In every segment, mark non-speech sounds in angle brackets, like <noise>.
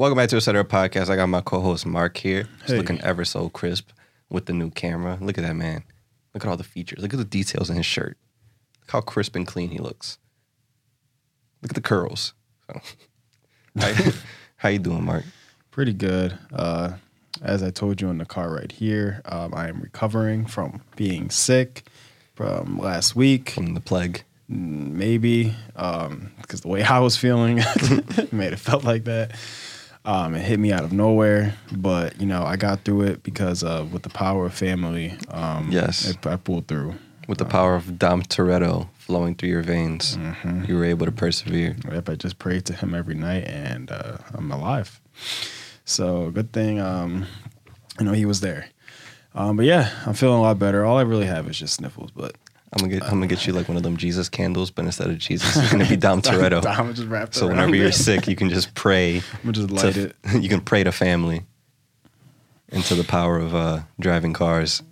Welcome back to a Setter Podcast. I got my co-host Mark here. He's Hey. looking ever so crisp with the new camera. Look at that man. Look at all the features. Look at the details in his shirt. Look how crisp and clean he looks. Look at the curls. So, <laughs> how, <laughs> how you doing, Mark? Pretty good. Uh, as I told you in the car right here, um, I am recovering from being sick from last week, From the plague. maybe because the way I was feeling <laughs> made it felt like that. Um, it hit me out of nowhere, but you know I got through it because of with the power of family. Um, Yes. I, I pulled through. With the power of Dom Toretto flowing through your veins, you were able to persevere. Yep, I just prayed to him every night, and uh, I'm alive. So good thing, um, you know, he was there. Um, but yeah, I'm feeling a lot better. All I really have is just sniffles, but I'm gonna get I'm gonna get you like one of them Jesus candles, but instead of Jesus, it's gonna be <laughs> Dom Toretto. I'm just wrapped So whenever you're it. sick, you can just <laughs> pray. I'm gonna just light to, it. <laughs> You can pray to family and to the power of uh, driving cars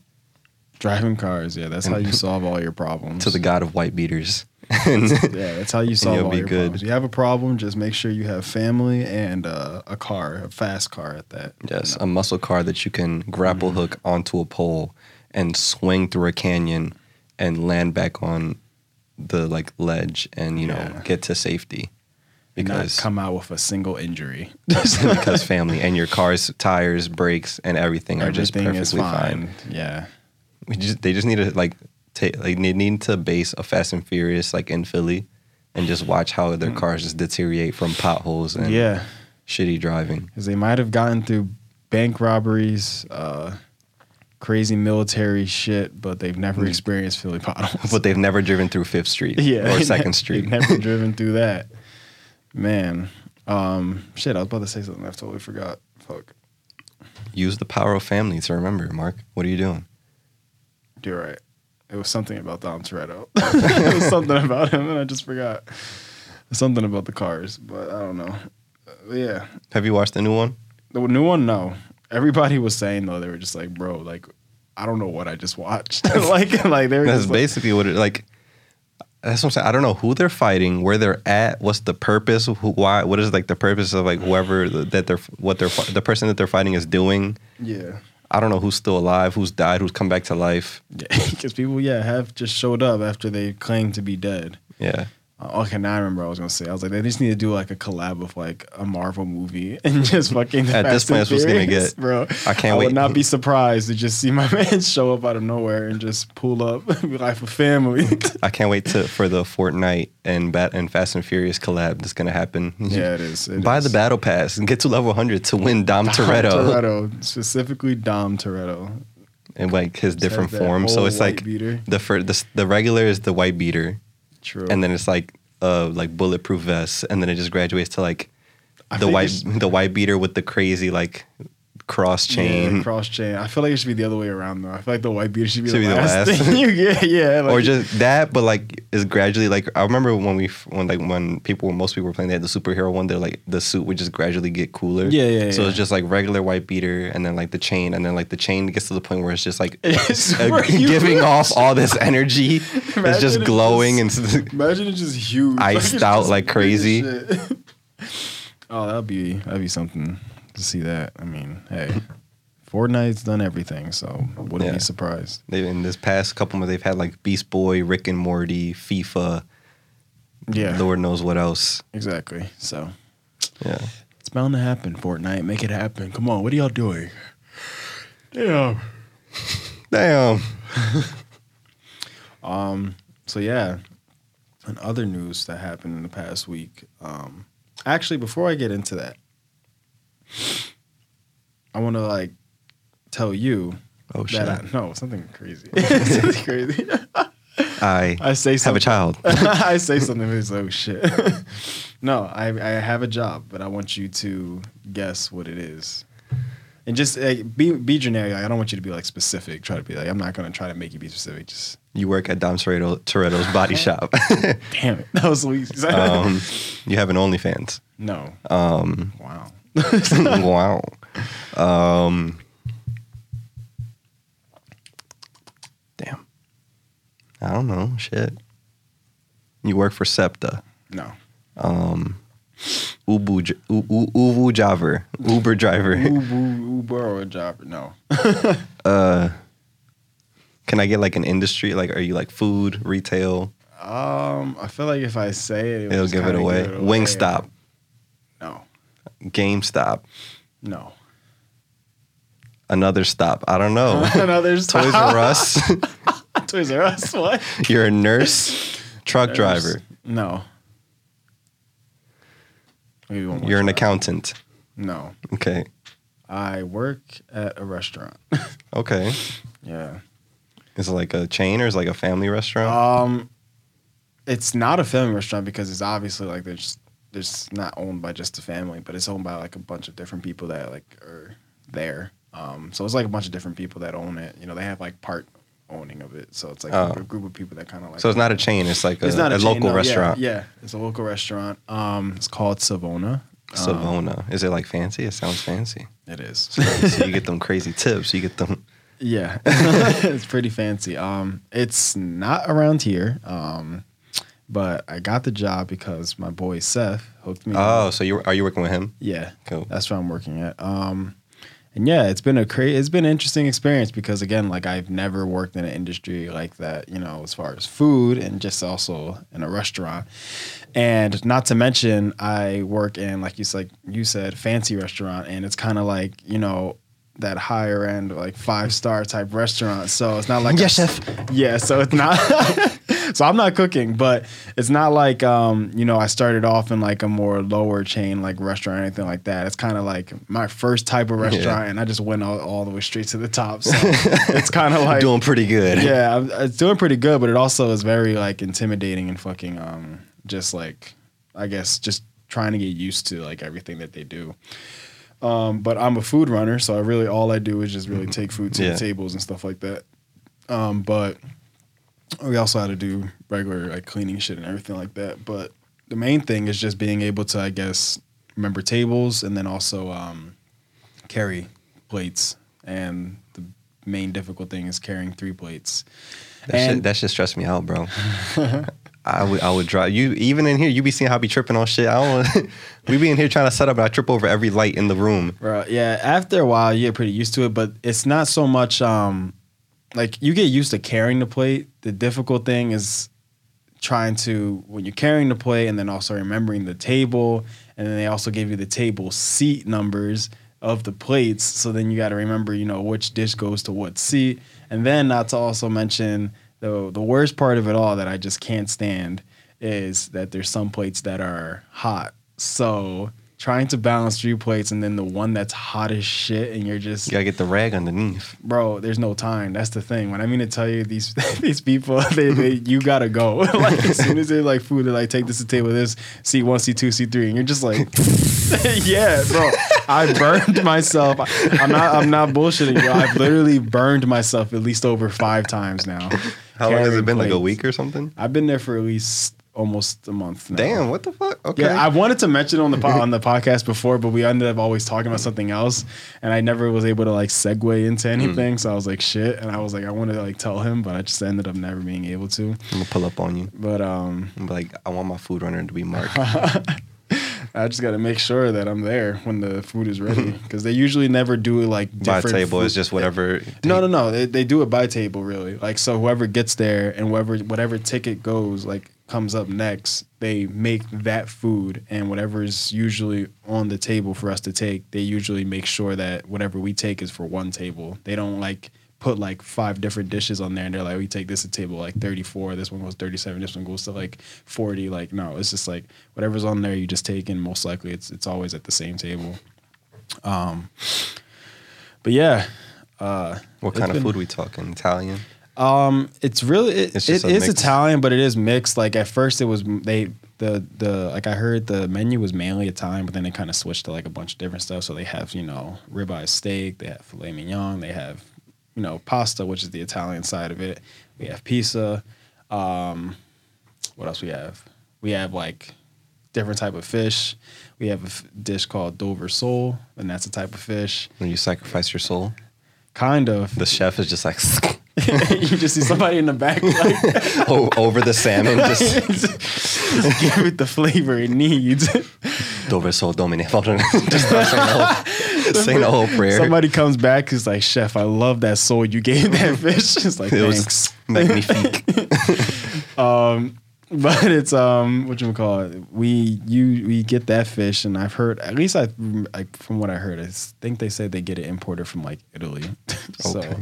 Driving cars, yeah, that's how you solve all your problems. to the God of white beaters. And yeah, that's how you solve you'll all be your good. problems. You have a problem, just make sure you have family and uh, a car, a fast car at that. yes, a muscle car that you can grapple Mm-hmm. hook onto a pole and swing through a canyon and land back on the like ledge and you know Yeah. get to safety And not because come out with a single injury. <laughs> because family and your car's tires, brakes, and everything are just perfectly fine. fine. Yeah. We just they just need to like take like they need to base a Fast and Furious like in Philly and just watch how their cars just deteriorate from potholes and Mm. Yeah. shitty driving. because they might have gotten through bank robberies, uh, crazy military shit, but they've never Mm. experienced Philly potholes. <laughs> But they've never driven through Fifth Street <laughs> yeah, or Second Street. They've never <laughs> driven through that. Man, um, shit, I was about to say something. I totally forgot. Fuck. Use the power of family to remember, Mark. What are you doing? You're right. It was something about Dom Toretto. it was something about him, and I just forgot. Something about the cars, but I don't know. Uh, yeah, Have you watched the new one? the new one. No, everybody was saying though they were just like, bro, like I don't know what I just watched. <laughs> like, like they were That's just like, basically what it like. That's what I'm saying. I don't know who they're fighting, where they're at, what's the purpose, who, why, what is like the purpose of like whoever that they're what they're the person that they're fighting is doing. yeah. I don't know who's still alive, who's died, who's come back to life. <laughs> Because people, yeah, have just showed up after they claimed to be dead. Yeah, okay, now I remember what I was gonna say. I was like, they just need to do like a collab with like a Marvel movie <laughs> and just fucking. At this point, that's what's gonna get. bro. I can't I wait. would not be surprised to just see my <laughs> man show up out of nowhere and just pull up, <laughs> be like for family. I can't wait to for the Fortnite and Bat and Fast and Furious collab that's gonna happen. yeah, it is. It Buy is. the battle pass and get to level 100 to win Dom, Dom Toretto Toretto, specifically Dom Toretto. and like his different forms. So it's like beater. the fir- the the regular is the white beater, True. and then it's like uh like bulletproof vest, and then it just graduates to like I the white the white beater with the crazy like cross chain. Yeah, cross chain. I feel like it should be the other way around though. I feel like the white beater should be, Should the, be the last last. thing you get. <laughs> Yeah, like, or just that, but like is gradually like I remember when we when like when people most people were playing they had the superhero one, they're like the suit would just gradually get cooler. Yeah, yeah, So yeah. it's just like regular white beater, and then like the chain, and then like the chain gets to the point where it's just like <laughs> It's uh, giving off all this energy. <laughs> it's just it's glowing just- and Imagine it's just huge, Iced it's out like crazy. shit. oh, that'd be that'd be something to see that. I mean, hey, Fortnite's done everything, so wouldn't Yeah. be surprised. they in this past couple months they've had like Beast Boy, Rick and Morty, FIFA, Yeah, Lord knows what else. exactly. So Yeah. it's bound to happen. Fortnite, make it happen. Come on, what are y'all doing? Yeah. Damn. <laughs> Um. So yeah, and other news that happened in the past week. Um, actually, before I get into that, I want to like tell you Oh shit. that I, no something crazy. <laughs> something crazy. I, <laughs> I say have a something. child. <laughs> I say something. It's like, oh shit. no, I I have a job, but I want you to guess what it is. And just like, be be generic. Like, I don't want you to be like specific. Try to be like I'm not gonna try to make you be specific. Just You work at Dom Toretto, Toretto's body shop. damn it. That was sweet. um, you have an OnlyFans. no. Um, Wow. Wow. Um, damn. I don't know. Shit. You work for SEPTA. No. Um, Ubu U- U- Ubu driver, Uber driver. Uber, Uber job? No. <laughs> Uh, can I get like an industry? Like, are you like food, retail? Um, I feel like if I say it, It'll just give it kinda away. Wingstop, GameStop, no. another stop. I don't know. <laughs> Another Toys R Us. <laughs> <laughs> Toys R Us. What? You're a nurse, truck driver. No. You one more You're an try. accountant. No. Okay. I work at a restaurant. Okay. yeah. Is it like a chain or is it like a family restaurant? Um, it's not a family restaurant because it's obviously like there's there's not owned by just the family, but it's owned by like a bunch of different people that like are there. Um, so it's like a bunch of different people that own it. You know, they have like part owning of it. So it's like Oh. a group of people that kind of like. so it's not a chain. It's like a, It's not a, a, chain, local no, restaurant. Yeah, it's a local restaurant. Um, it's called Savona. Um, Savona. Is it like fancy? It sounds fancy. it is. so you get them crazy tips. You get them. <laughs> Yeah, <laughs> it's pretty fancy. Um, it's not around here. Um, but I got the job because my boy Seth hooked me. Oh, up. so you are you working with him? yeah, Cool. that's where I'm working at. Um, and yeah, it's been a cra- it's been an interesting experience because again, like I've never worked in an industry like that. You know, as far as food and just also in a restaurant. And not to mention, I work in like you said, you said fancy restaurant, and it's kind of like you know that higher end like five star type restaurant. So it's not like Yes, a- chef. Yeah, so it's not. <laughs> <laughs> so I'm not cooking, but it's not like um you know I started off in like a more lower chain like restaurant or anything like that. It's kind of like my first type of restaurant, and I just went all, all the way straight to the top. So it's kind of <laughs> like Doing pretty good. yeah, I'm- it's doing pretty good, but it also is very like intimidating and fucking um just like I guess just trying to get used to like everything that they do. Um, but I'm a food runner, so I really all I do is just really take food to Yeah. the tables and stuff like that. Um, but we also had to do regular like cleaning shit and everything like that. But the main thing is just being able to, I guess, remember tables and then also um, carry plates. And the main difficult thing is carrying three plates. That And- shit, that shit stressed me out, bro. <laughs> I would I would drive you even in here. You be seeing how I be tripping on shit. I don't. <laughs> we be in here trying to set up, and I trip over every light in the room. Bro, yeah, after a while you get pretty used to it, but it's not so much um like you get used to carrying the plate. The difficult thing is trying to when you're carrying the plate and then also remembering the table and then they also give you the table seat numbers of the plates. So then you got to remember you know which dish goes to what seat. And then not to also mention the the worst part of it all that I just can't stand is that there's some plates that are hot. So trying to balance three plates and then the one that's hot as shit and you're just You gotta get the rag underneath. bro, there's no time. That's the thing. When I mean to tell you these <laughs> these people, <laughs> they, they you gotta go. <laughs> like as soon as they're like food, they're like take this to table this C one, C two, C three, and you're just like, yeah, bro. I burned myself. I, am not I'm not bullshitting you. I've literally burned myself at least over five times now. How long has it been? Like a week or something? I've been there for at least almost a month now. Damn, what the fuck? Okay. Yeah, I wanted to mention on the po- <laughs> on the podcast before, but we ended up always talking about something else, and I never was able to like segue into anything. So I was like, shit, and I was like, I wanted to like tell him, but I just ended up never being able to. I'm gonna pull up on you. But um, I'm like, I want my food runner to be Mark. <laughs> I just got to make sure that I'm there when the food is ready <laughs> because they usually never do it like By table food- is just whatever. No, no, no. They, they do it by table, really. Like so, whoever gets there and whoever whatever ticket goes like comes up next, they make that food and whatever is usually on the table for us to take. They usually make sure that whatever we take is for one table. They don't like put like five different dishes on there and they're like, we take this to table like 34, this one goes 37, this one goes to like 40. Like, no, it's just like whatever's on there, you just take, and most likely it's it's always at the same table. Um, but yeah. Uh, What kind of been- food we talking? Italian. Um, it's really it, It's it is. Italian, but it is mixed. Like at first, it was they the the like I heard the menu was mainly Italian, but then they kind of switched to like a bunch of different stuff. So they have you know ribeye steak, they have filet mignon, they have you know pasta, which is the Italian side of it. We have pizza. Um, what else we have? We have like different type of fish. We have a f- dish called Dover sole, and that's a type of fish. When you sacrifice your soul, Kind of. the chef is just like <laughs> <laughs> you just see somebody in the back like <laughs> o- over the salmon. Just <laughs> just give it the flavor it needs. Dove sol domine. Just saying the whole, saying the whole prayer. Somebody comes back who's like, Chef, I love that soul you gave that fish. It's like, it thanks. was magnifique. but it's um what you call it we you we get that fish and i've heard at least i like from what i heard i think they say they get it imported from like italy so Okay.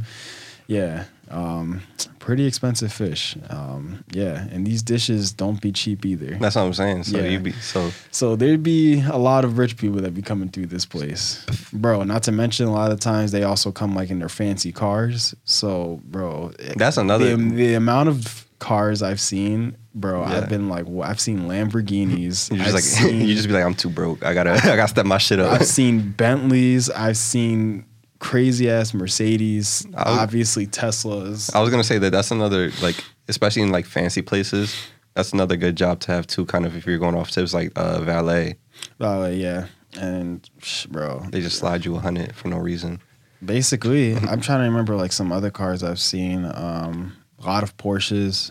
yeah um pretty expensive fish um yeah and these dishes don't be cheap either That's what I'm saying. So Yeah. you be so so there'd be a lot of rich people that be coming through this place bro not to mention a lot of times they also come like in their fancy cars so bro That's another- the, the amount of cars i've seen bro Yeah. i've been like well, i've seen lamborghinis <laughs> you I've just like <laughs> seen, you just be like I'm too broke. I gotta <laughs> I gotta step my shit up. i've seen bentleys i've seen crazy ass mercedes I obviously teslas I was gonna say that that's another like, especially in like fancy places. That's another good job to have too. Kind of if you're going off tips like uh, valet, Valet, yeah and sh- bro they just slide you a hundred for no reason. Basically, <laughs> I'm trying to remember like some other cars I've seen. Um, a lot of Porsches.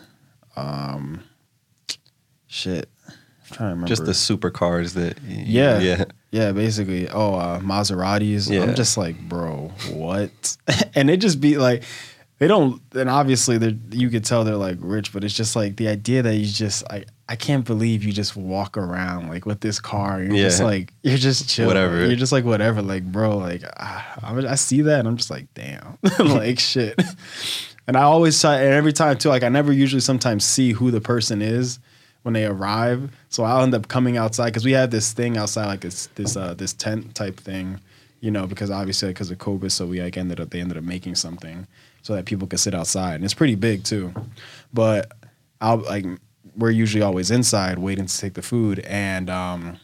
Um, shit, I'm trying to remember. Just the supercars that. Yeah. yeah. Yeah, basically. Oh, uh, Maseratis. Yeah. I'm just like, bro, what? <laughs> and it just be like, they don't. And obviously, they you could tell they're like rich, but it's just like the idea that you just like. I can't believe you just walk around like with this car. You're just like you're just chill. Whatever. You're just like whatever. Like bro, like I, I see that and I'm just like damn, <laughs> like shit. <laughs> And I always try, and every time too, like I never usually sometimes see who the person is when they arrive. So I'll end up coming outside because we have this thing outside, like this this uh this tent type thing, you know, because obviously because of COVID, so we like ended up they ended up making something so that people could sit outside, and it's pretty big too. But I'll like we're usually always inside waiting to take the food, and um,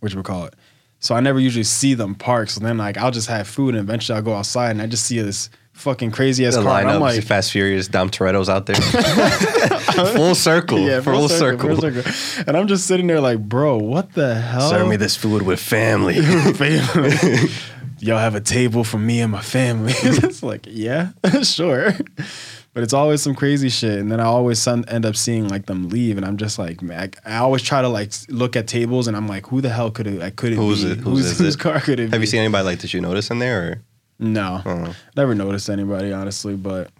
what you call it. So I never usually see them park. So then like I'll just have food, and eventually I'll go outside, and I just see this fucking crazy ass The car. I'm like, Fast Furious, Dom Toretto's out there. <laughs> <laughs> full circle. yeah, full, circle. full circle. And I'm just sitting there like, bro, what the hell? Serve me this food with family. <laughs> family. Y'all have a table for me and my family. it's like, yeah, sure. But it's always some crazy shit, and then I always end up seeing like them leave, and I'm just like, man, I, I always try to like look at tables, and I'm like, who the hell could it? Like, could it Who's be? it? Whose is whose it? car could it? Have be? you seen anybody like? Did you notice in there? Or? No, Uh-huh. never noticed anybody honestly, but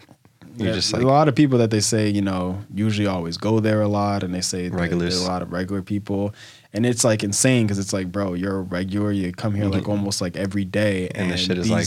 yeah, just like- a lot of people that they say you know usually always go there a lot, and they say Regulars. a lot of regular people, and it's like insane because it's like, bro, you're a regular, you come here like almost like every day, And the shit is, like,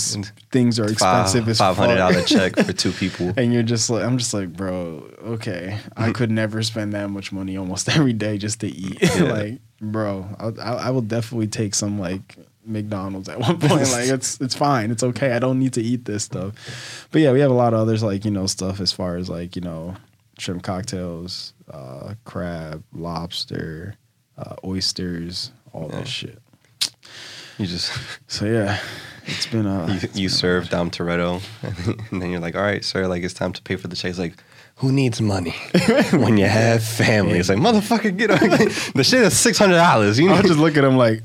things are expensive as Five hundred dollar check for <laughs> two people. And you're just like, I'm just like, bro, okay, I could never spend that much money almost <laughs> every day just to eat. <laughs> like, bro, I, I, I will definitely take some like McDonald's at <laughs> one point. like, <laughs> it's it's fine, it's okay. I don't need to eat this stuff. But yeah, we have a lot of others like you know stuff as far as like you know shrimp cocktails, uh, crab, lobster, uh, oysters, all Yeah. that shit. You just <laughs> So yeah, it's been uh, you, it's you been- serve Dom Toretto, and then you're like, all right, sir, like it's time to pay for the check. He's like, who needs money when you have family? It's like, motherfucker, get on. the shit is six hundred dollars. You know, would just look at him like,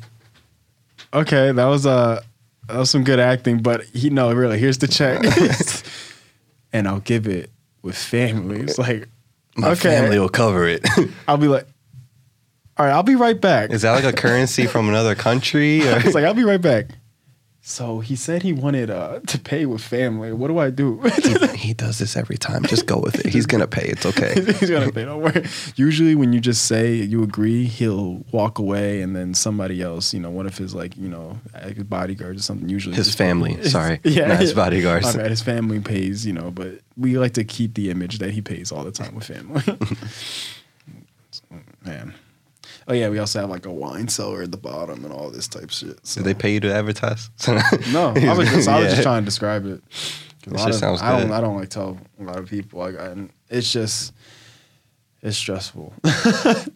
okay, that was uh that was some good acting, but he no, really, here's the check, <laughs> <laughs> and I'll give it with family. It's like, my okay. family will cover it. <laughs> I'll be like, all right, I'll be right back. is that like a currency from another country? Or? It's like I'll be right back. So he said he wanted uh, to pay with family. What do I do? he does this every time. Just go with it. He's gonna pay. It's okay. <laughs> He's gonna pay. Don't worry. Usually, when you just say you agree, he'll walk away, and then somebody else, you know, one of his like, you know, his bodyguards or something. Usually, His family. Sorry, <laughs> not his bodyguards. My bad. His family pays, you know, but we like to keep the image that he pays all the time with family. <laughs> So, Man. Oh yeah, we also have like a wine cellar at the bottom and all this type shit. So. Did they pay you to advertise? No, I was <laughs> just I was Yeah. just trying to describe it. It just of- sounds I don't good. I don't like tell a lot of people like I, it's just it's stressful. <laughs>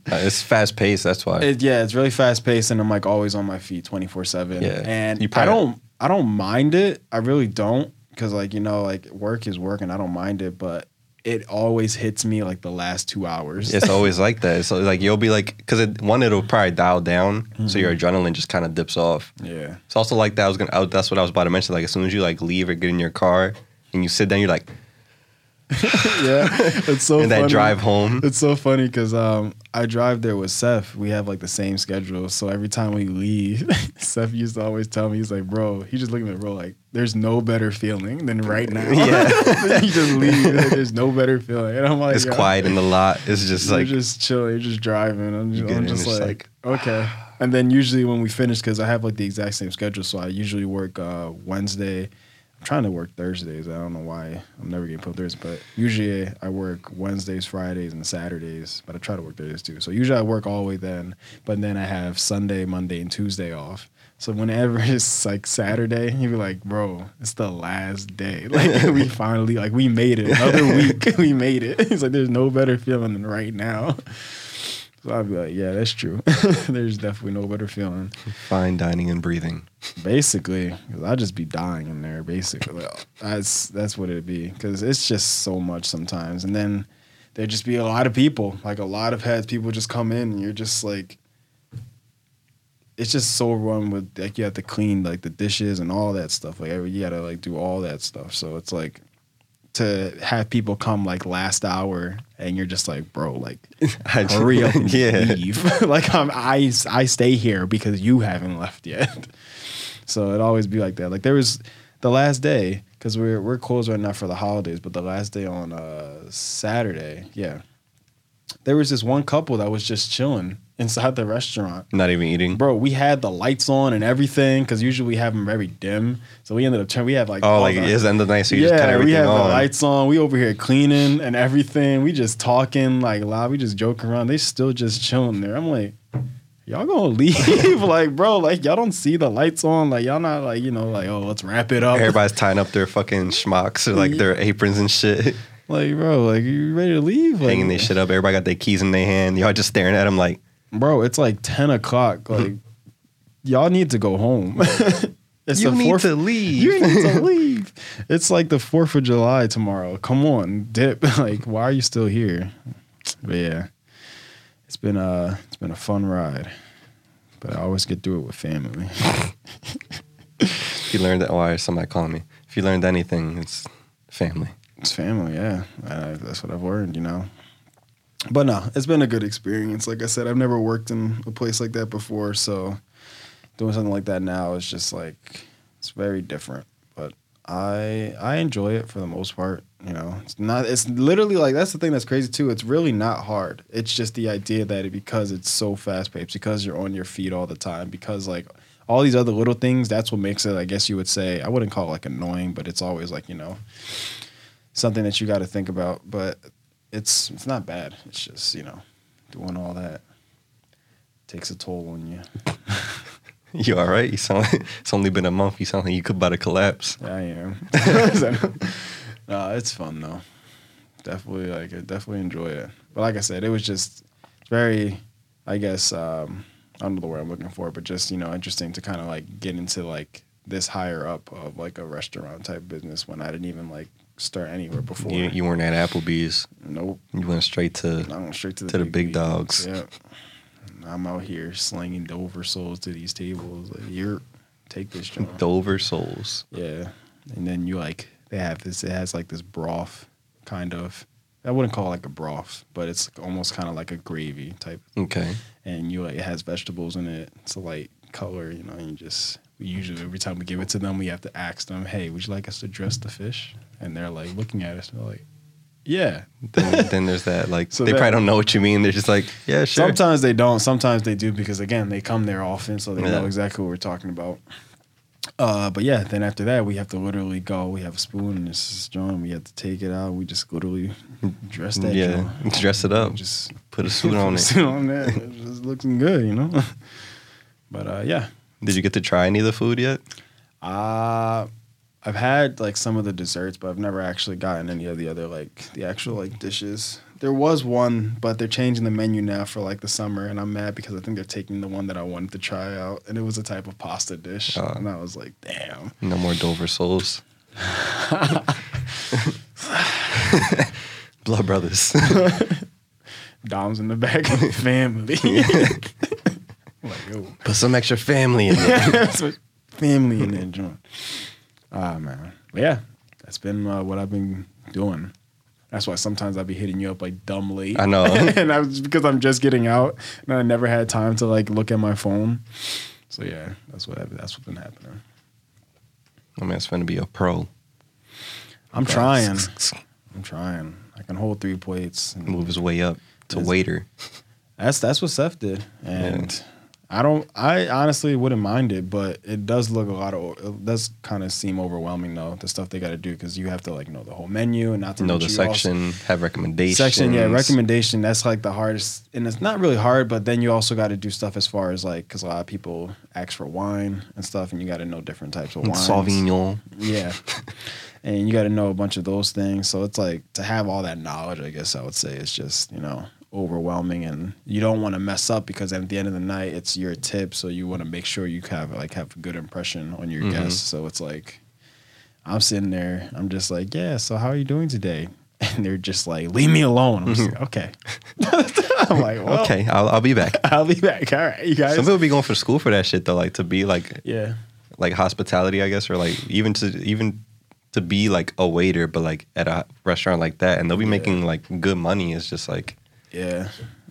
Uh, it's fast paced. That's why. It, yeah, it's really fast paced, and I'm like always on my feet, twenty four seven. Yeah. and You I don't I don't mind it. I really don't because like you know like work is work, and I don't mind it, but it always hits me like the last two hours. it's always <laughs> like that. So like you'll be like, because it, one it'll probably dial down, so your mm-hmm. adrenaline just kind of dips off. yeah. It's also like that. I was gonna. I, that's what I was about to mention. Like as soon as you like leave or get in your car and you sit down, you're like, <laughs> yeah, <laughs> it's so and that funny. drive home. It's so funny because um, I drive there with Seth. We have like the same schedule. So every time we leave, <laughs> Seth used to always tell me, he's like, bro, he just looking at me, bro, like, there's no better feeling than right now. Yeah. you just leave. like, there's no better feeling. And I'm like, It's quiet in the lot. It's just You're like just chilling. You're just driving. I'm just, I'm just it's like, okay. And then usually when we finish, because I have like the exact same schedule, so I usually work uh, Wednesday. Trying to work Thursdays. I don't know why I'm never getting put Thursdays, but usually I work Wednesdays, Fridays, and Saturdays. But I try to work Thursdays too. So usually I work all the way then, but then I have Sunday, Monday, and Tuesday off. So whenever <laughs> it's like Saturday, you'd be like, bro, it's the last day. <laughs> Like we <laughs> finally, like we made it. Another week, we made it. It's like there's no better feeling than right now. So I'd be like, yeah, that's true. <laughs> there's definitely no better feeling. fine dining and breathing. Basically, 'cause I'd just be dying in there. Basically, that's that's what it'd be. Because it's just so much sometimes, and then there'd just be a lot of people, like a lot of heads. People just come in, and you're just like, it's just so run with like you have to clean like the dishes and all that stuff. Like every you gotta like do all that stuff. So it's like to have people come like last hour, and you're just like, bro, like <laughs> I hurry up and <laughs> yeah. leave. <laughs> like I'm, I I stay here because you haven't left yet. so it always be like that. Like there was the last day because we're we're closed right now for the holidays, but the last day on uh, Saturday, yeah, there was this one couple that was just chilling inside the restaurant. Not even eating. Bro, we had the lights on and everything because usually we have them very dim. So we ended up turning. We have like Oh, all like the- it's the end of the night, so you just cut yeah, everything we have on. the lights on. We over here cleaning and everything. We just talking like loud. We just joking around. They still just chilling there. I'm like, y'all gonna <laughs> leave? like, bro, like y'all don't see the lights on. Like y'all not like you know like oh let's wrap it up. Everybody's tying up their fucking schmucks or like <laughs> their aprons and shit, like bro, like you ready to leave? Like, hanging their shit up. Everybody got their keys in their hand. Y'all just staring at them like, bro. It's like ten o'clock. Hmm. Like y'all need to go home. <laughs> it's you the need fourth- to leave. You need to <laughs> leave. It's like the Fourth of July tomorrow. Come on, dip. <laughs> Like, why are you still here? But yeah, it's been a it's been a fun ride. But I always get through it with family. if you learned that, why is somebody calling me? If you learned anything, it's family. It's family, yeah. Uh, that's what I've learned, you know. But no, it's been a good experience. Like I said, I've never worked in a place like that before, so doing something like that now is just like it's very different. But I I enjoy it for the most part. You know, it's not. It's literally like that's the thing that's crazy too. It's really not hard. It's just the idea that it, because it's so fast paced, because you're on your feet all the time, because like all these other little things, that's what makes it. I guess you would say I wouldn't call it like annoying, but it's always like you know something that you got to think about. But it's it's not bad. It's just you know doing all that takes a toll on you. <laughs> You all right? You sound like it's only been a month. You sound like you could about to collapse. I am. <laughs> no, it's fun though. Definitely like I definitely enjoy it. But like I said, it was just very I guess um I don't know the word I'm looking for, but just, you know, interesting to kind of like get into like this higher up of like a restaurant type business when I didn't even like start anywhere before. You, you weren't at Applebee's. nope. You went straight to I went straight to the To the big dogs. Yeah. I'm out here slinging Dover souls to these tables. Like, you're take this joint. Dover Souls. Yeah. And then you like they have this it has like this broth kind of I wouldn't call it like a broth, but it's almost kind of like a gravy type. Okay. And you like it has vegetables in it. It's a light color, you know, and you just we usually every time we give it to them, we have to ask them, "Hey, would you like us to dress the fish?" And they're like looking at us, and they're like, "Yeah." Then, then there's that like So they that- probably don't know what you mean. They're just like, yeah, sure. Sometimes they don't. Sometimes they do because again, they come there often, so they Yeah. know exactly what we're talking about. Uh, but yeah, then after that, we have to literally go. We have a spoon and this is John. We have to take it out. We just literally dress that. yeah, dress it up. Just Put a <laughs> suit on it. Suit on there. It just looking good, you know. <laughs> but uh, yeah, Did you get to try any of the food yet? uh, I've had like some of the desserts, but I've never actually gotten any of the other like the actual like dishes. There was one, but they're changing the menu now for like the summer, and I'm mad because I think they're taking the one that I wanted to try out, and it was a type of pasta dish, Oh. and I was like, damn. No more Dover Souls. <laughs> <laughs> Blood Brothers. <laughs> Dom's in the back, of the family. Like yo, Put some extra family in there. <laughs> That's what- family in that joint. Ah man, but yeah, that's been uh, what I've been doing. That's why sometimes I'll be hitting you up like dumb late. I know. <laughs> and I was because I'm just getting out and I never had time to like look at my phone. So yeah, that's what that's what's been happening. I mean, it's going to be a pro. I'm trying. <laughs> I'm trying. I can hold three plates. And Move his way up to waiter. That's that's what Seth did, and I don't. I honestly wouldn't mind it, but it does look a lot of. It does kind of seem overwhelming though. The stuff they got to do because you have to like know the whole menu and not to Know the mention you also- section, have recommendations. section yeah recommendation that's like the hardest and it's not really hard but then you also got to do stuff as far as like because a lot of people ask for wine and stuff and you got to know different types of wine Sauvignon. yeah and you got to know a bunch of those things so it's like to have all that knowledge i guess i would say is just you know overwhelming and you don't want to mess up because at the end of the night it's your tip so you want to make sure you have like have a good impression on your Mhm. guests so it's like i'm sitting there i'm just like yeah so how are you doing today <laughs> and they're just like leave me alone i'm just like okay <laughs> <laughs> i'm like well, okay, I'll, I'll be back. i'll be back all right you guys Some people be going for school for that shit though, like to be like yeah like hospitality, I guess, or like even to even to be like a waiter, but like at a restaurant like that, and they'll be Yeah. making like good money. It's just like yeah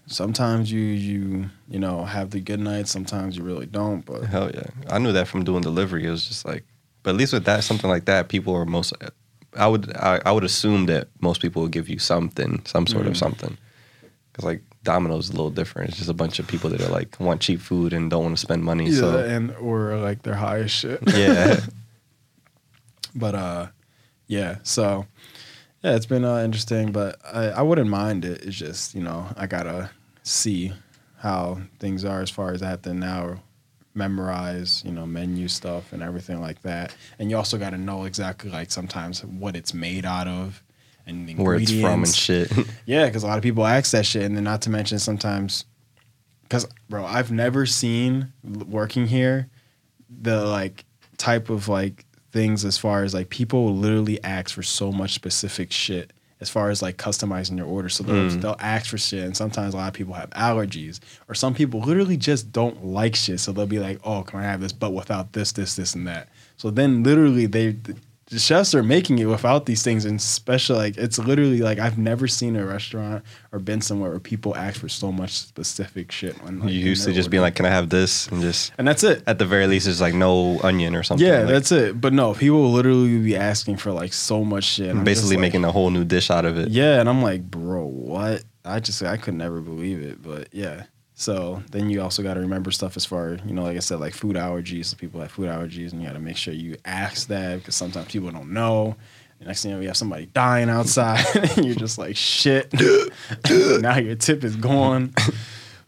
sometimes you you you know have the good nights sometimes you really don't but hell yeah. I knew that from doing delivery. It was just like, but at least with that something like that, people are most. I would I, I would assume that most people would give you something, some sort of Mhm. something, because like Domino's is a little different. It's just a bunch of people that are like want cheap food and don't want to spend money. yeah So and or like they're high as shit yeah, <laughs> but uh yeah so yeah it's been uh, interesting but I, I wouldn't mind it. It's just you know i gotta see how things are as far as i have to now memorize you know menu stuff and everything like that. And you also got to know exactly like sometimes what it's made out of and the where it's from and shit. <laughs> Yeah, because a lot of people ask that shit, and then not to mention sometimes, because bro, I've never seen working here the like type of like things as far as like people will literally ask for so much specific shit as far as like customizing your order. So they'll, Mm. they'll ask for shit, and sometimes a lot of people have allergies, or some people literally just don't like shit. So they'll be like, "Oh, can I have this, but without this, this, this, and that." So then literally they. The chefs are making it without these things, and especially like it's literally like I've never seen a restaurant or been somewhere where people ask for so much specific shit. When, like, you used to just being like, "Can I have this?" and just and that's it. at the very least, it's like no onion or something. Yeah, like, that's it. But no, people will literally be asking for like so much shit. and basically like- making a whole new dish out of it. Yeah, and I'm like, bro, what? I just I could never believe it. But yeah. So then you also got to remember stuff as far you know, like I said, like food allergies. So people have food allergies, and you got to make sure you ask that because sometimes people don't know. The next thing you know, you have somebody dying outside, <laughs> and you're just like, shit. <laughs> now your tip is gone.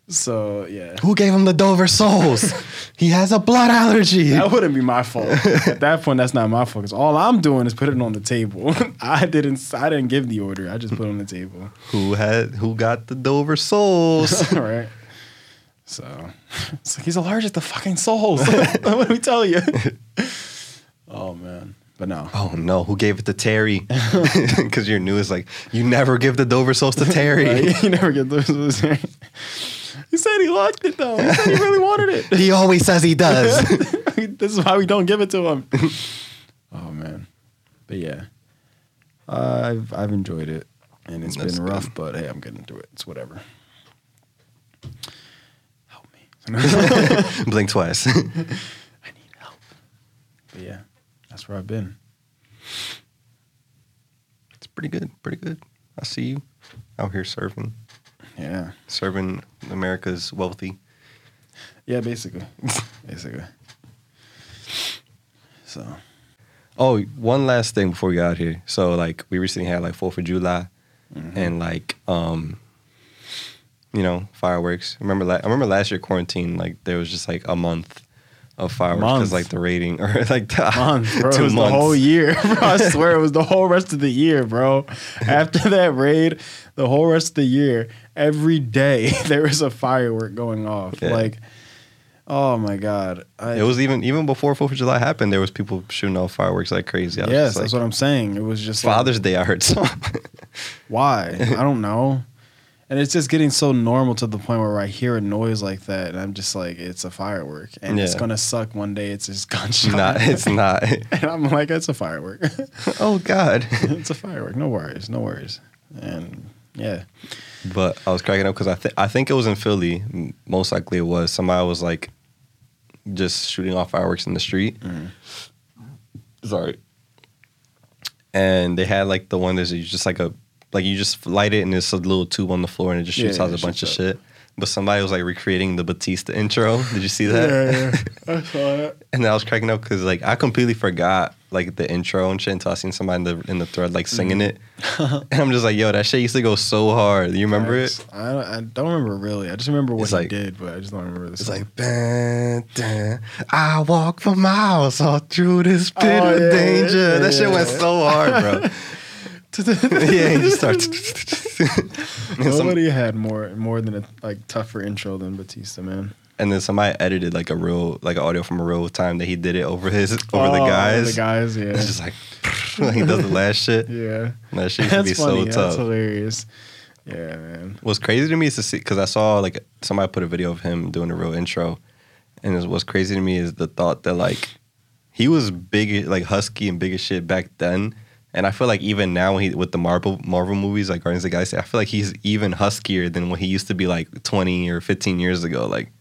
So yeah. Who gave him the Dover souls? <laughs> he has a blood allergy. That wouldn't be my fault. At that point, that's not my fault. 'cause all I'm doing is putting it on the table. I didn't. I didn't give the order. I just put it on the table. Who had who got the Dover souls? All right. So <laughs> it's like he's allergic to fucking souls. <laughs> what do we tell you? <laughs> oh man, but no. oh no, who gave it to Terry? Because you're new. It's like you never give the Dover souls to Terry. Right? You never get those. he said he liked it though. He said he really wanted it. he always says he does. this is why we don't give it to him. oh man, but yeah, I've I've enjoyed it, and it's That's been good. rough. But hey, I'm getting through it. It's whatever. Help <laughs> me. Blink twice. <laughs> I need help. But yeah, that's where I've been. it's pretty good. Pretty good. I see you out here serving, Yeah, serving America's wealthy. yeah, basically, basically. So Oh, one last thing before we get out here. So like we recently had like Fourth of July Mm-hmm. and like um you know, fireworks. Remember la- I remember last year quarantine, like there was just like a month of fireworks because like the rating <laughs> or like the month, bro. <laughs> two it was months. the whole year, <laughs> bro. I swear it was the whole rest of the year, bro. After that raid, the whole rest of the year, every day there was a firework going off. Yeah. Like, oh my god, I, It was even even before Fourth of July happened, there was people shooting off fireworks like crazy. Yes, that's like, what I'm saying. It was just like, Father's Day I heard some. why? I don't know. And it's just getting so normal to the point where I hear a noise like that, and I'm just like, it's a firework, and it's gonna suck one day. It's just <laughs> gunshot. not it's not. <laughs> and I'm like, it's a firework. <laughs> oh God. it's a firework. No worries. No worries. and yeah, But I was cracking up because I think I think it was in Philly. Most likely it was. Somebody was like just shooting off fireworks in the street. Mm. Sorry. And they had like the one that's just like a like you just light it and it's a little tube on the floor and it just shoots Yeah, out a bunch of shoots shit. But somebody was like recreating the Batista intro. Did you see that? yeah, yeah, <laughs> I saw that. And I was cracking up because like I completely forgot like the intro and shit until I seen somebody in the in the thread like singing mm. it, and I'm just like, yo, that shit used to go so hard. You remember it? I don't, I don't remember really. I just remember what It's he like- did, but I just don't remember the It's song. like, dun, dun, I walk for miles all through this pit Oh, of yeah, danger. yeah, that shit went so hard, bro. <laughs> <laughs> yeah, he just starts. <laughs> and, Nobody had more more than a like tougher intro than Batista, man. and then somebody edited like a real, like audio from a real time that he did it over his, over the Oh, guys. The guys, yeah. It's just like, <laughs> like he does the last shit. yeah. That shit used to be That's funny. so That's tough. hilarious. Yeah, man. What's crazy to me is to see because I saw like somebody put a video of him doing a real intro, and what's crazy to me is the thought that like he was big, like husky and big as shit back then, and I feel like even now when he with the Marvel Marvel movies like Guardians of the Galaxy, I feel like he's even huskier than what he used to be like twenty or fifteen years ago. Like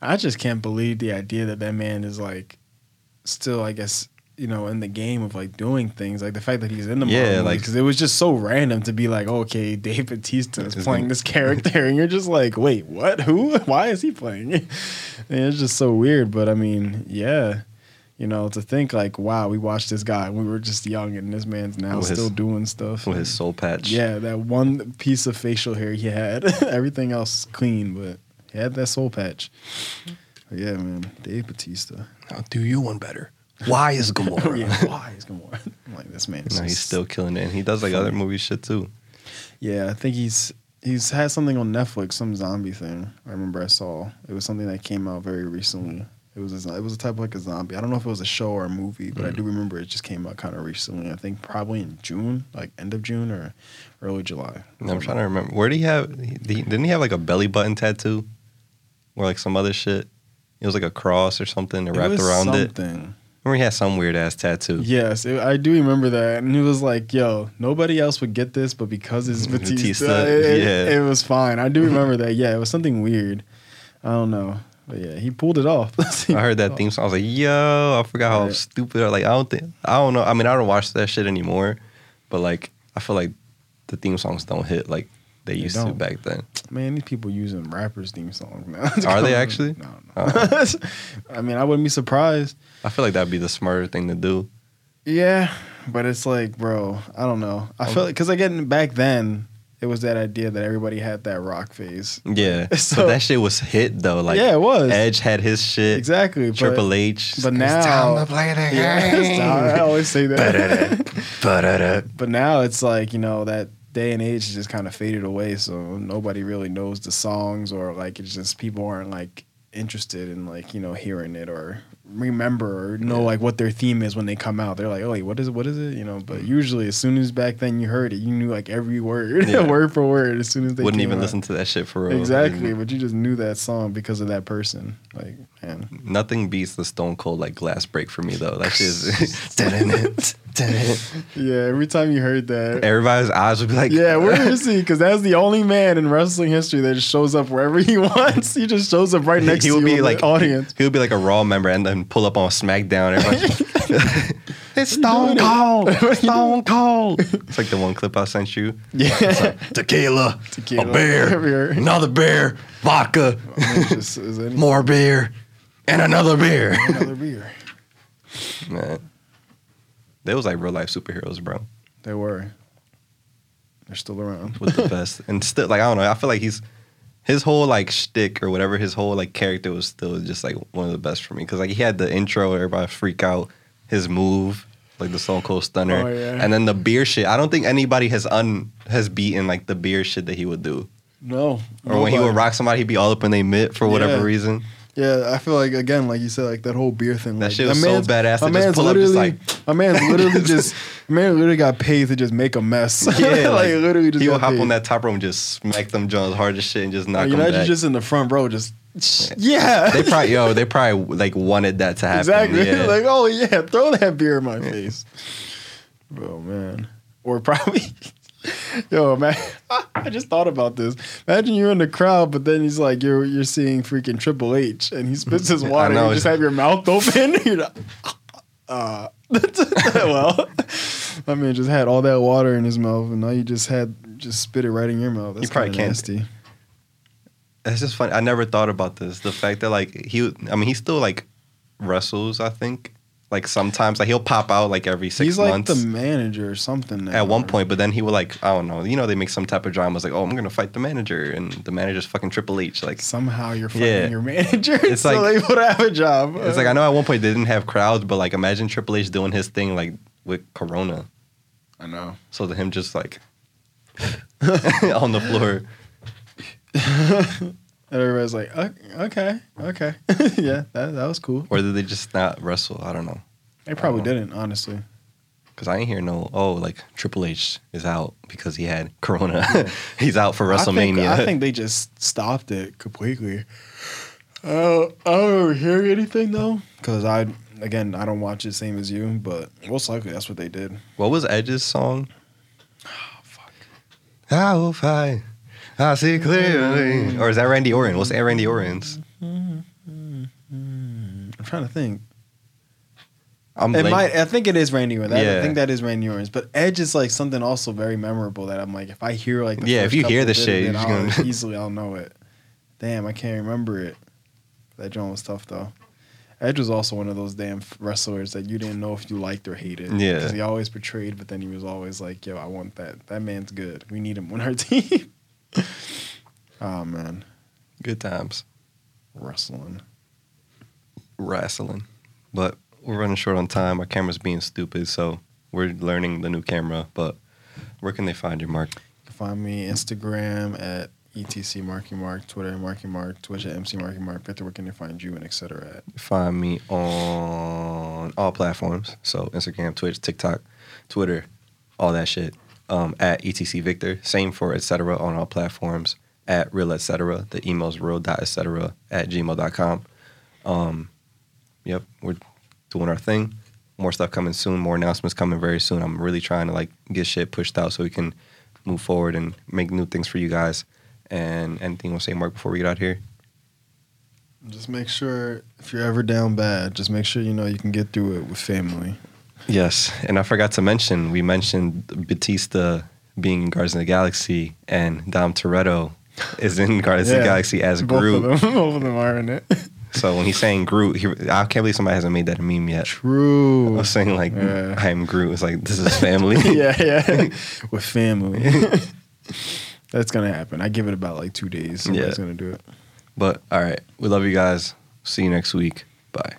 I just can't believe the idea that that man is like still, I guess, you know, in the game of like doing things. Like the fact that he's in the Yeah, Marvel like- because it was just so random to be like, okay, Dave Batista is playing this character, and you're just like, wait, what? Who? <laughs> Why is he playing? <laughs> it's just so weird. But I mean, yeah. You know, to think like, wow, we watched this guy. when We were just young, and this man's now With his- still doing stuff. with his soul patch. Yeah, that one piece of facial hair he had. <laughs> Everything else clean, but he had that soul patch. But yeah, man, Dave Batista. I'll do you one better. Why is <laughs> Gamora? yeah, why is Gamora? <laughs> I'm like this man. is No, he's still killing it, and he does like other movie shit too. Yeah, I think he's he's had something on Netflix, some zombie thing. I remember I saw it was something that came out very recently. It was a, it was a type of like a zombie. I don't know if it was a show or a movie, but I Mm. do remember it just came out kind of recently. I think probably in June, like end of June or early July. I'm trying to remember. Where did he have? Didn't he have like a belly button tattoo, or like some other shit? It was like a cross or something It wrapped around it. something. Remember he had some weird ass tattoo. Yes, it, I do remember that, and it was like, "Yo, nobody else would get this, but because it's <laughs> Batista, Batista, it, it- yeah. it was fine." I do remember that. Yeah, it was something weird. I don't know, but yeah, he pulled it off. <laughs> I heard that theme song. I was like, yo, I forgot how Right. stupid. Like I don't think I don't know. I mean, I don't watch that shit anymore, but like I feel like the theme songs don't hit like they They used to don't. back then. Man, these people using rappers' theme songs now. <laughs> Are they actually? No, no. Uh-huh. <laughs> I mean, I wouldn't be surprised. I feel like that'd be the smarter thing to do. Yeah, but it's like, bro, I don't know. I feel like because again, back then it was that idea that everybody had that rock phase. Yeah, <laughs> So- but that shit was hit though. Like yeah, it was Edge had his shit. exactly. but- Triple H. but It's now- time to play the <laughs> Yeah, it's time. I always say that. Ba-da-da. <laughs> But now it's like, you know, that day and age has just kind of faded away. So nobody really knows the songs or like it's just people aren't like interested in like, you know, hearing it or remember or know Yeah. like what their theme is when they come out. They're like, oh, wait, what is it? What is it? You know, but mm-hmm. usually as soon as back then you heard it, you knew like every word, <laughs> Yeah. word for word as soon as they Wouldn't even out. listen to that shit for real. Exactly, but you just knew that song because of that person. Like, man. Nothing beats the Stone Cold like glass break for me though. That shit is. <laughs> <laughs> Yeah, every time you heard that. Everybody's eyes would be like, Yeah, where is he? Because that's the only man in wrestling history that just shows up wherever he wants. He just shows up right next he to you be in the like audience. He would be like a Raw member and then pull up on SmackDown. Everybody, <laughs> it's Stone? Cold. Stone Cold. It's like the one clip I sent you. Yeah, Tequila, Tequila, a <laughs> beer, another beer, vodka, just- more beer, and another beer. another beer. <laughs> Man, they was like real life superheroes, bro. They were. They're still around. with the best. And still, like I don't know, I feel like he's his whole like shtick or whatever, his whole like character was still just like one of the best for me because like he had the intro, where everybody freak out, his move, like the Stone Cold Stunner, Oh, yeah. and then the beer shit. I don't think anybody has un has beaten like the beer shit that he would do. No. Or when he would rock somebody, he'd be all up in their mitt for whatever Yeah. reason. Yeah, I feel like again, like you said, like that whole beer thing. That like, shit was so badass My just man's up just literally, like- my man's literally <laughs> just, my man literally got paid to just make a mess. <laughs> Yeah, like, literally just He'll hop paid. on that top rope and just smack them Jones hard as shit and just knock Like, them imagine back. just in the front row, just yeah. they probably yo, they <laughs> probably like wanted that to happen. Exactly. Yeah. like, oh yeah, throw that beer in my face. Oh man. Or probably Yo, man, <laughs> I just thought about this. Imagine you're in the crowd, but then he's like, you're you're seeing freaking Triple H, and he spits his <laughs> water. and you just have your mouth open. <laughs> You're like, uh, well, I mean, just had all that water in his mouth, and now you just had just spit it right in your mouth. That's You probably can't- nasty. It's just funny. I never thought about this. The fact that like he, I mean, he still like wrestles. I think like sometimes like he'll pop out like every six He's like months the manager or something. now, at one point, but then he would like I don't know. You know they make some type of drama. It's like oh I'm gonna fight the manager, and the manager's fucking Triple H. Like somehow you're fighting Yeah. your manager. It's so like- they would have a job. it's like I know at one point they didn't have crowds, but like imagine Triple H doing his thing like with Corona. I know. So to him just like <laughs> on the floor. <laughs> And everybody's like, "Ok- okay, okay, <laughs> yeah, that that was cool. Or did they just not wrestle? I don't know. They probably didn't, honestly. Cause I ain't hear no oh like Triple H is out because he had Corona. <laughs> He's out for WrestleMania. I think, I think they just stopped it completely. Uh, I don't hear anything though, because I again I don't watch it same as you, but most likely that's what they did. what was Edge's song? <sighs> Oh, fuck. I will. I see clearly. Or is that Randy Orton? What's that Randy Orton's? I'm trying to think. I'm It blank- might. I think it is Randy Orton. That- I Yeah. think that is Randy Orton. But Edge is like something also very memorable that I'm like, if I hear like, the Yeah, if first you hear couple the bit of shit, it, you're just I'll- gonna- <laughs> easily I'll know it. Damn, I can't remember it. That joint was tough though. Edge was also one of those damn wrestlers that you didn't know if you liked or hated. Yeah. because he always portrayed, but then he was always like, "Yo, I want that. That man's good. We need him on our <laughs> team." <laughs> oh man, Good times. wrestling. Wrestling. But we're running short on time. Our camera's being stupid, so we're learning the new camera. But where can they find you, Mark? You can find me Instagram at etc marky mark, Twitter marky mark, Twitch at mc marky mark. Victor, where can they find you and etc. at? Find me on all platforms. So Instagram, Twitch, TikTok, Twitter, all that shit. Um, at etc Victor. Same for etc. on all platforms. At real etc. The email's real dot etc. at gmail.com. Um, yep, we're doing our thing. More stuff coming soon. More announcements coming very soon. I'm really trying to like get shit pushed out so we can move forward and make new things for you guys. And anything to say, Mark, before we get out here? Just make sure if you're ever down bad, just make sure you know you can get through it with family. Yes, and I forgot to mention we mentioned Batista being in Guardians of the Galaxy, and Dom Toretto is in Guardians of the Galaxy as Both Groot. of them, <laughs> both of them are in it. <laughs> So when he's saying Groot, he, I can't believe somebody hasn't made that a meme yet. True. I was saying like Yeah. I am Groot. It's like this is family. <laughs> yeah, yeah. with family. That's gonna happen. I give it about like two days. Somebody's Yeah. gonna do it. But all right, we love you guys. See you next week. Bye.